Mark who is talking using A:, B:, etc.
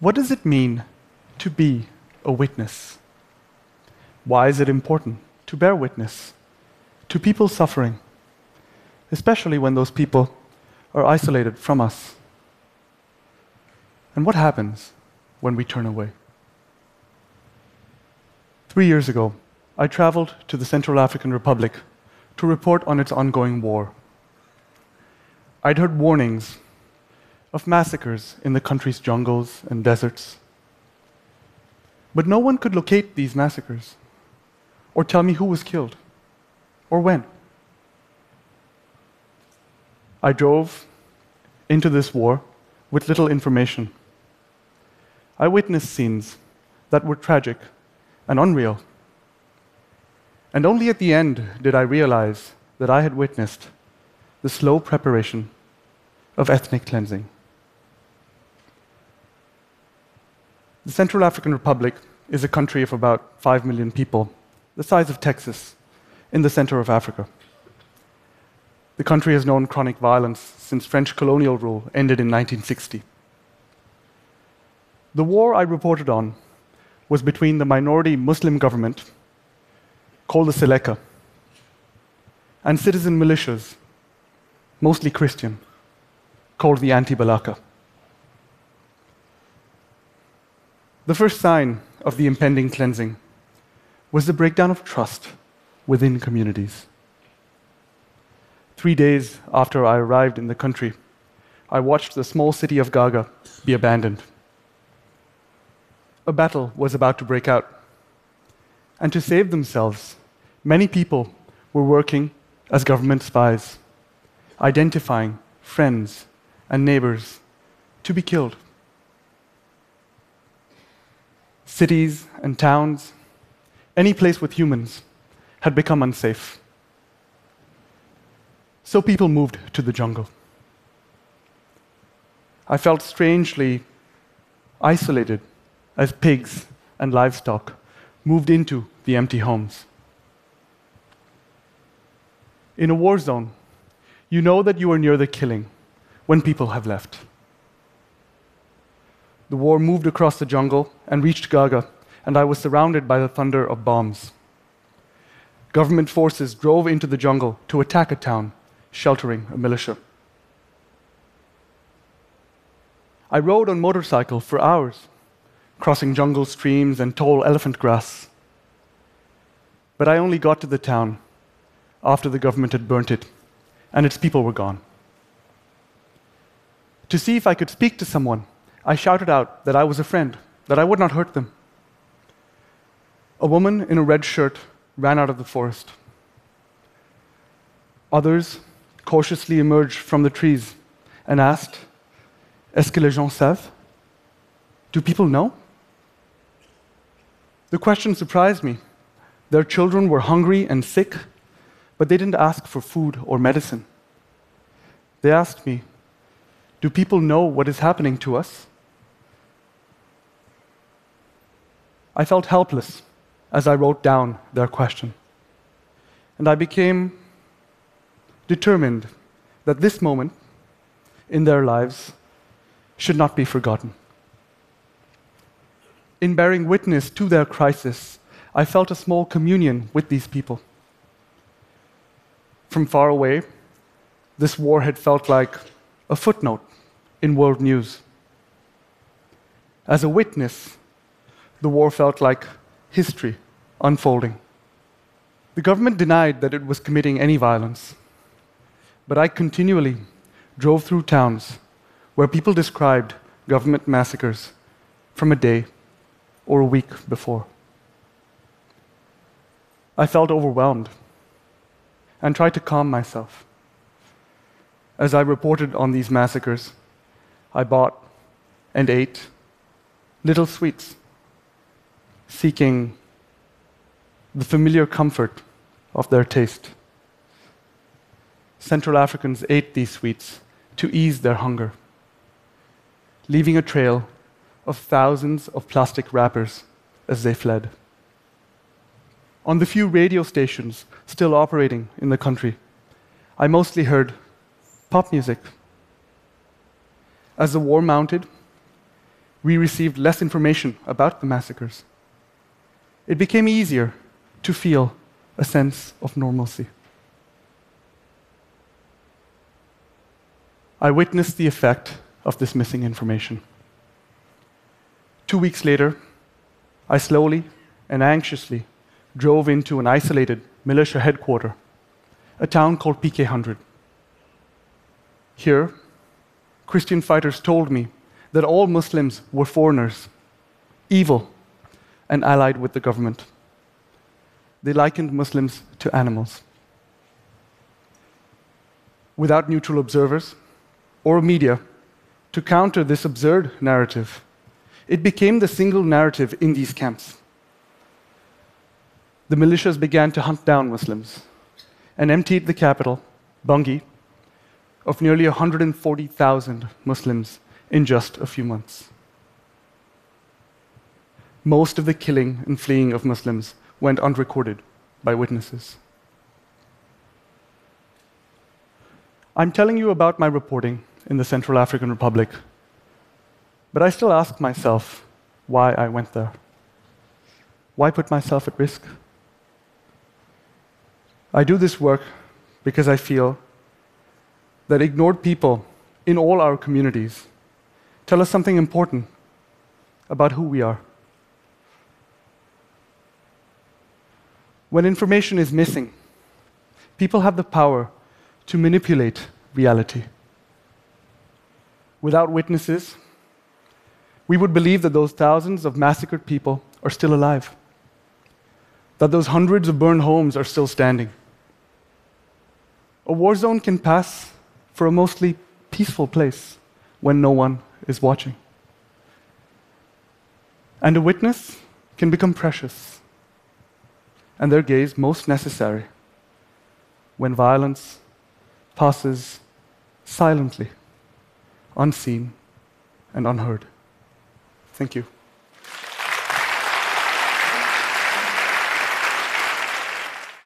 A: What does it mean to be a witness? Why is it important to bear witness to people suffering, especially when those people are isolated from us? And what happens when we turn away? Three years ago, I traveled to the Central African Republic to report on its ongoing war. I'd heard warnings of massacres in the country's jungles and deserts. But no one could locate these massacres or tell me who was killed or when. I drove into this war with little information. I witnessed scenes that were tragic and unreal. And only at the end did I realize that I had witnessed the slow preparation of ethnic cleansing. The Central African Republic is a country of about 5 million people, the size of Texas, in the center of Africa. The country has known chronic violence since French colonial rule ended in 1960. The war I reported on was between the minority Muslim government, called the Seleka, and citizen militias, mostly Christian, called the Anti Balaka. The first sign of the impending cleansing was the breakdown of trust within communities. Three days after I arrived in the country, I watched the small city of Gaga be abandoned. A battle was about to break out. And to save themselves, many people were working as government spies, identifying friends and neighbors to be killed cities and towns, any place with humans, had become unsafe. So people moved to the jungle. I felt strangely isolated as pigs and livestock moved into the empty homes. In a war zone, you know that you are near the killing when people have left the war moved across the jungle and reached Gaga, and I was surrounded by the thunder of bombs. Government forces drove into the jungle to attack a town, sheltering a militia. I rode on motorcycle for hours, crossing jungle streams and tall elephant grass. But I only got to the town after the government had burnt it and its people were gone. To see if I could speak to someone I shouted out that I was a friend, that I would not hurt them. A woman in a red shirt ran out of the forest. Others cautiously emerged from the trees and asked, Est-ce que les gens savent? Do people know? The question surprised me. Their children were hungry and sick, but they didn't ask for food or medicine. They asked me, Do people know what is happening to us? I felt helpless as I wrote down their question. And I became determined that this moment in their lives should not be forgotten. In bearing witness to their crisis, I felt a small communion with these people. From far away, this war had felt like a footnote in world news. As a witness, the war felt like history unfolding. The government denied that it was committing any violence, but I continually drove through towns where people described government massacres from a day or a week before. I felt overwhelmed and tried to calm myself. As I reported on these massacres, I bought and ate little sweets seeking the familiar comfort of their taste. Central Africans ate these sweets to ease their hunger, leaving a trail of thousands of plastic wrappers as they fled. On the few radio stations still operating in the country, I mostly heard pop music. As the war mounted, we received less information about the massacres. It became easier to feel a sense of normalcy. I witnessed the effect of this missing information. Two weeks later, I slowly and anxiously drove into an isolated militia headquarters, a town called PK 100. Here, Christian fighters told me that all Muslims were foreigners, evil, and allied with the government. They likened Muslims to animals. Without neutral observers or media to counter this absurd narrative, it became the single narrative in these camps. The militias began to hunt down Muslims and emptied the capital, Bangui, of nearly 140,000 Muslims in just a few months. Most of the killing and fleeing of Muslims went unrecorded by witnesses. I'm telling you about my reporting in the Central African Republic, but I still ask myself why I went there. Why put myself at risk? I do this work because I feel that ignored people in all our communities tell us something important about who we are. When information is missing, people have the power to manipulate reality. Without witnesses, we would believe that those thousands of massacred people are still alive, that those hundreds of burned homes are still standing. A war zone can pass for a mostly peaceful place when no one is watching. And a witness can become precious and their gaze most necessary when violence passes silently, unseen, and unheard. Thank you.